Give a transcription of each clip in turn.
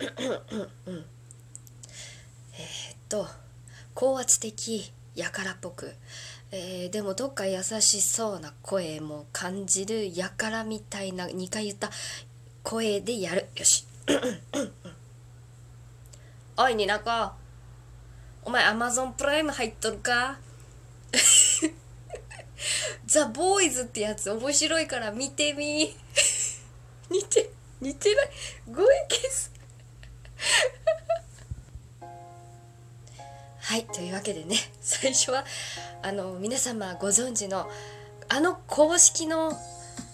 え、っと高圧的やからっぽく、えー、でもどっか優しそうな声も感じるやからみたいな2回言った。声でやる。よし。おいになこ。お前アマゾンプライム入っとるか？ザ・ボーイズってやつ面白いから見てみ。似て似てない？というわけでね 最初はあの皆様ご存知のあの公式の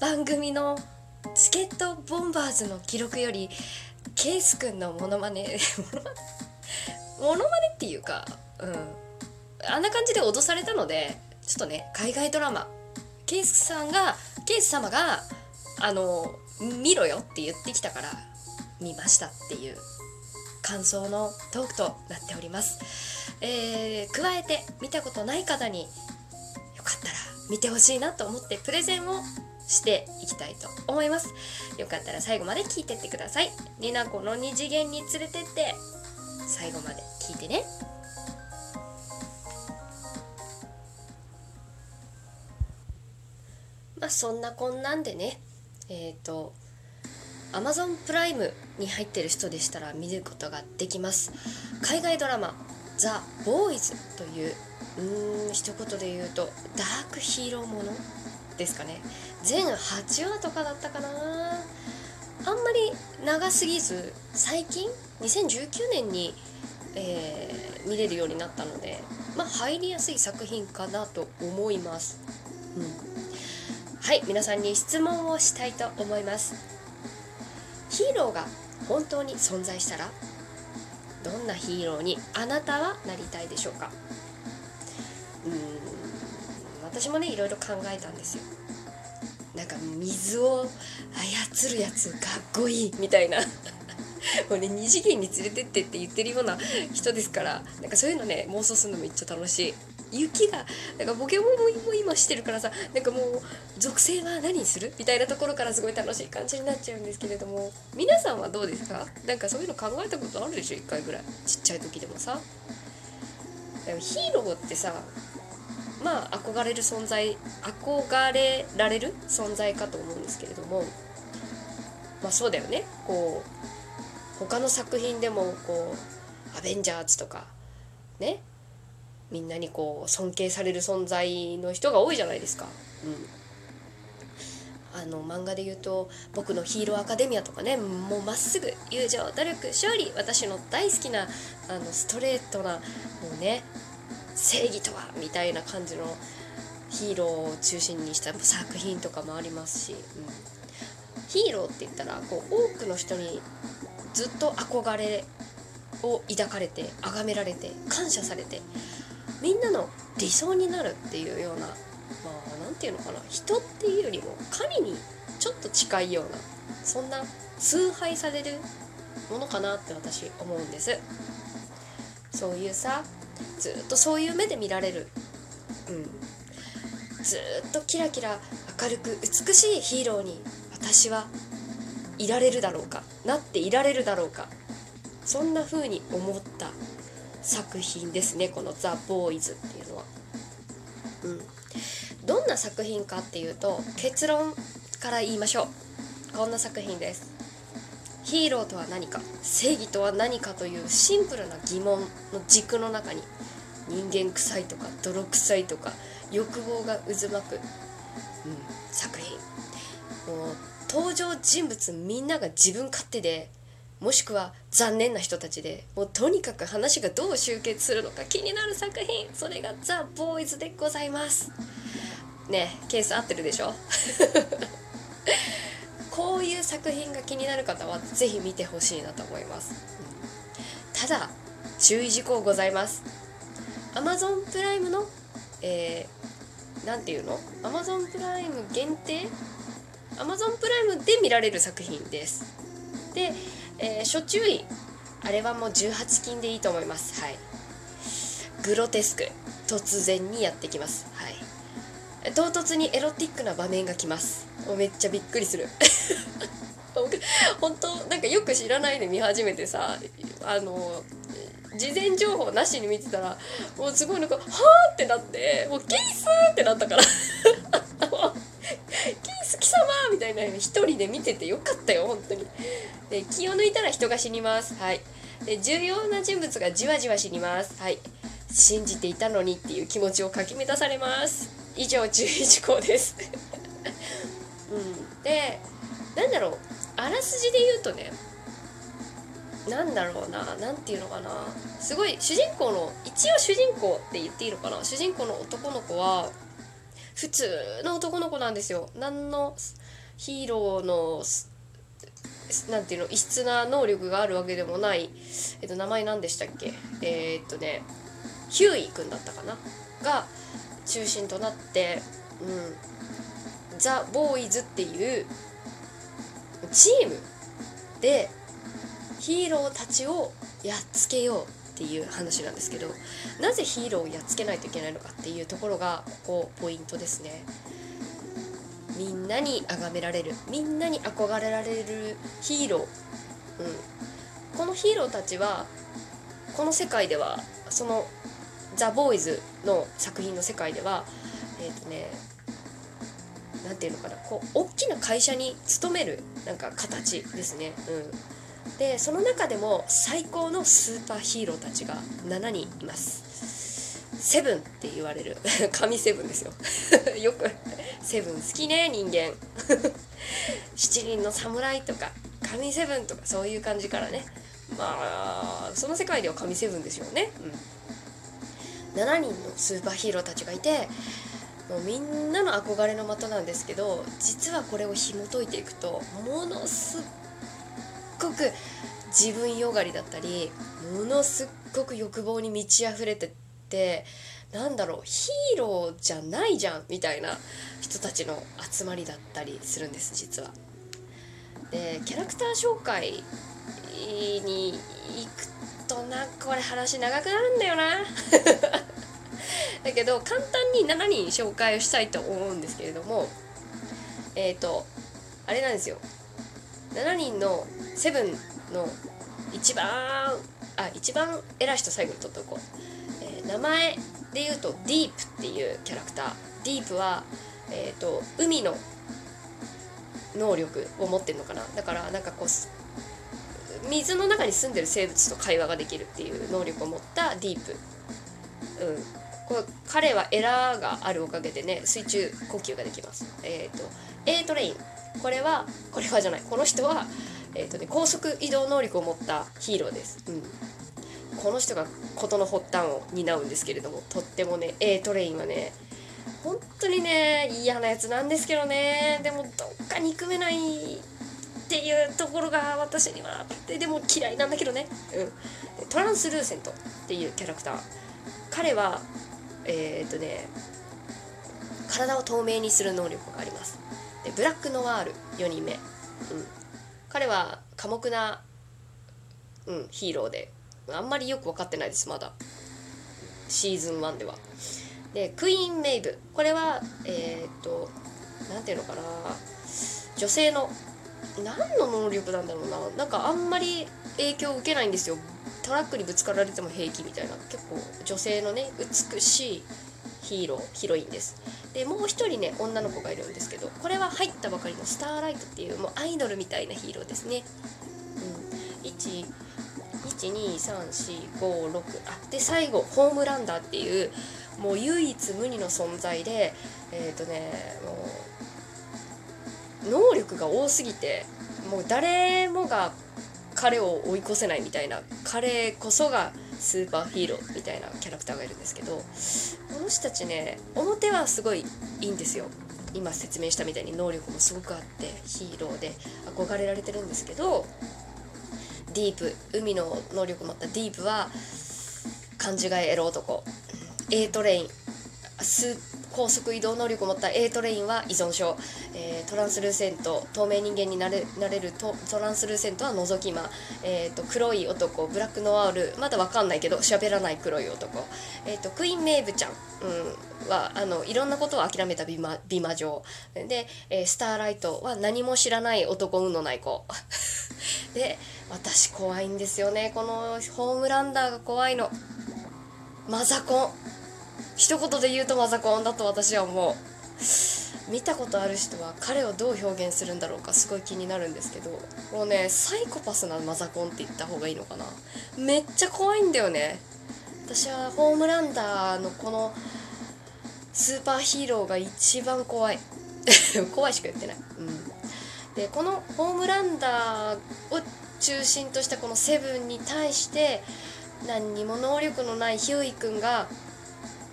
番組のチケットボンバーズの記録よりケースくんのモノマネ モノマネっていうかうん。あんな感じで脅されたのでちょっとね海外ドラマケースさんがケース様があの見ろよって言ってきたから見ましたっていう。感想のトークとなっております、えー、加えて見たことない方によかったら見てほしいなと思ってプレゼンをしていきたいと思います。よかったら最後まで聞いてってください。になこの二次元に連れてって。最後まで聞いてね。まあそんなこんなんでね。えっ、ー、と Amazon プライムに入ってる人でしたら見ることができます。海外ドラマ「ザ・ボーイズ」といううーん一言で言うとダークヒーローものですかね。全8話とかだったかな。あんまり長すぎず最近2019年に、えー、見れるようになったのでまあ入りやすい作品かなと思います、うん、はい皆さんに質問をしたいと思います。ヒーローが本当に存在したらどんなヒーローにあなたはなりたいでしょうか？うん私もねいろいろ考えたんですよ。なんか水を操るやつかっこいいみたいな。もうね二次元に連れてってって言ってるような人ですからなんかそういうのね妄想するのめっちゃ楽しい。雪がなんかポケモンも今してるからさなんかもう属性は何にする？みたいなところからすごい楽しい感じになっちゃうんですけれども皆さんはどうですか？なんかそういうの考えたことあるでしょ？1回ぐらい。ちっちゃい時でもさ。でもヒーローってさまあ憧れる存在憧れられる存在かと思うんですけれどもまあそうだよね。こう他の作品でもこう「アベンジャーズ」とかね。みんなにこう尊敬される存在の人が多いじゃないですか。うん。あの漫画で言うと「僕のヒーローアカデミア」とかねもうまっすぐ友情努力勝利私の大好きなあのストレートなもうね正義とはみたいな感じのヒーローを中心にした作品とかもありますし、うん、ヒーローって言ったらこう多くの人にずっと憧れを抱かれて崇められて感謝されてみんなの理想になるっていうようなまあ何て言うのかな。人っていうよりも神にちょっと近いようなそんな崇拝されるものかなって私思うんです。そういうさずっとそういう目で見られる、うん、ずっとキラキラ明るく美しいヒーローに私はいられるだろうかなっていられるだろうかそんな風に思った。作品ですねこの「ザ・ボーイズ」っていうのは。うん、どんな作品かっていうと結論から言いましょう。こんな作品です。ヒーローとは何か正義とは何かというシンプルな疑問の軸の中に人間臭いとか泥臭いとか欲望が渦巻く、うん、作品。もう登場人物みんなが自分勝手でもしくは残念な人たちでもうとにかく話がどう集結するのか気になる作品それがザ・ボーイズでございます。ねケース合ってるでしょ？こういう作品が気になる方は是非見てほしいなと思います、ただ注意事項ございます。Amazon プライムのえー、て言うの？Amazon プライム限定？Amazon プライムで見られる作品です。で、えー、初注意あれはもう18禁でいいと思います。はい。グロテスク。突然にやってきます。はい。唐突にエロティックな場面が来ます。もうめっちゃびっくりする。本当なんかよく知らないで見始めてさあの事前情報なしに見てたらもうすごいなんか「はあ!」ってなってもう「キース!」ってなったから。みたいな一人で見ててよかったよ本当に。で気を抜いたら人が死にます。はい。で重要な人物がじわじわ死にます。はい。信じていたのにっていう気持ちをかき乱されます。以上注意事項です。うん。でなんだろう。あらすじで言うとねなんだろうな。何て言うのかな。すごい主人公の一応主人公って言っていいのかな。主人公の男の子は普通の男の子なんですよ。何のヒーローのなんていうの異質な能力があるわけでもない、えっと、名前何でしたっけ？えー、っとねヒューイ君だったかな？が中心となってうんザ・ボーイズっていうチームでヒーローたちをやっつけようっていう話なんですけどなぜヒーローをやっつけないといけないのかっていうところがここポイントですね。みんなに崇められるみんなに憧れられるヒーロー、うん、このヒーローたちはこの世界ではそのザ・ボーイズの作品の世界ではえっ、ー、とね何て言うのかなこう大きな会社に勤めるなんか形ですね。うん。でその中でも最高のスーパーヒーローたちが7人います。セブンって言われる。神セブンですよ。よくセブン好きね人間。七人の侍とか神セブンとかそういう感じからね。まあその世界では神セブンですよね、うん、7人のスーパーヒーローたちがいてもうみんなの憧れの的なんですけど実はこれを紐解いていくとものすっごく自分よがりだったりものすっごく欲望に満ち溢れてってなんだろうヒーローじゃないじゃんみたいな人たちの集まりだったりするんです実は。でキャラクター紹介に行くとなこれ話長くなるんだよな。だけど簡単に7人紹介をしたいと思うんですけれどもえっ、ー、とあれなんですよ7人のセブンの一番あ一番偉い人最後に取っておこう、えー、名前で言うとディープっていうキャラクター。ディープは、えーと、海の能力を持ってるのかな。だからなんかこう水の中に住んでる生物と会話ができるっていう能力を持ったディープ、うん、これ彼はエラーがあるおかげでね水中呼吸ができます。えっ、ー、と A トレイン。これはこれはじゃない。この人は、えーとね、高速移動能力を持ったヒーローです、うん、この人が事の発端を担うんですけれどもとってもね A トレインはね本当にね嫌なやつなんですけどね。でもどっか憎めないっていうところが私にはあってでも嫌いなんだけどね、うん、トランスルーセントっていうキャラクター。彼はえっ、とね体を透明にする能力があります。でブラックノワール4人目、うん、彼は寡黙な、うん、ヒーローであんまりよく分かってないですまだ。シーズン1では。でクイーン・メイブ。これはえっ、と何ていうのかな。女性の何の能力なんだろうな。なんかあんまり影響を受けないんですよ。トラックにぶつかられても平気みたいな。結構女性のね美しいヒーローヒロインです。でもう一人ね女の子がいるんですけどこれは入ったばかりのスターライトっていうもうアイドルみたいなヒーローですね。うん。12345あで最後ホームランダーっていうもう唯一無二の存在でえっ、ー、とねもう能力が多すぎてもう誰もが彼を追い越せないみたいな彼こそがスーパーヒーローみたいなキャラクターがいるんですけどこの人たちね表はすごいいいんですよ。今説明したみたいに能力もすごくあってヒーローで憧れられてるんですけどディープ海の能力を持った。ディープは勘違いエロ男。A トレイン。高速移動能力を持った。A トレインは依存症、えー、トランスルーセント。透明人間になれなれる。トトランスルーセントは覗き魔、えーと、黒い男。ブラックノワール。まだわかんないけど喋らない黒い男、えーと、クイーンメイブちゃん、うん、はあのいろんなことを諦めた美魔美魔女。で、えー、スターライトは何も知らない男運のない子。で私怖いんですよね。このホームランダーが怖いの。マザコン。一言で言うとマザコンだと私は思う。見たことある人は彼をどう表現するんだろうかすごい気になるんですけど。もうねサイコパスなマザコンって言った方がいいのかな。めっちゃ怖いんだよね。私はホームランダーのこのスーパーヒーローが一番怖い。怖いしか言ってない、うん、でこのホームランダーを中心としたこのセブンに対して何にも能力のないヒューイ君が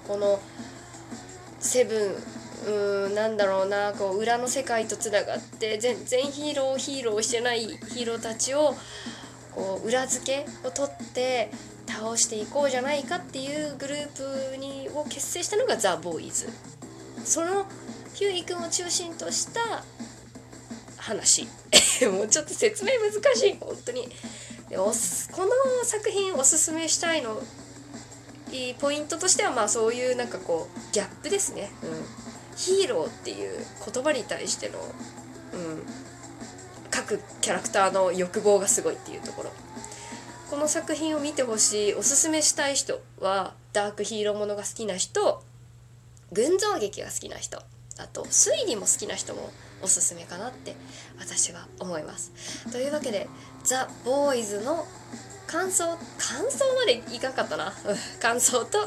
このセブンうんなんだろうなこう裏の世界とつながって全然ヒーローヒーローしてないヒーローたちをこう裏付けを取って倒していこうじゃないかっていうグループにを結成したのがザ・ボーイズ。そのヒューイ君を中心とした話。もうちょっと説明難しい本当に。でこの作品おすすめしたいのいいポイントとしてはまあそういうなんかこうギャップですね、うん、ヒーローっていう言葉に対しての、うん、各キャラクターの欲望がすごいっていうところ。この作品を見てほしいおすすめしたい人はダークヒーローものが好きな人群像劇が好きな人あと推理も好きな人もおすすめかなって私は思います。というわけでザ・ボーイズの感想感想までいかんかったな。感想と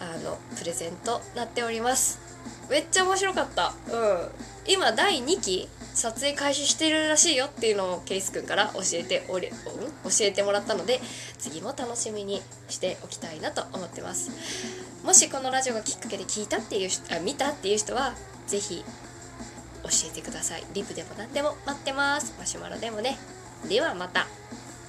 あのプレゼントなっております。めっちゃ面白かった。うん。今第2期撮影開始してるらしいよっていうのをケイス君から教えており、うん、教えてもらったので次も楽しみにしておきたいなと思ってます。もしこのラジオがきっかけで聞いたっていうあ見たっていう人は是非教えてください。リプでも何でも待ってます。マシュマロでもね。ではまた。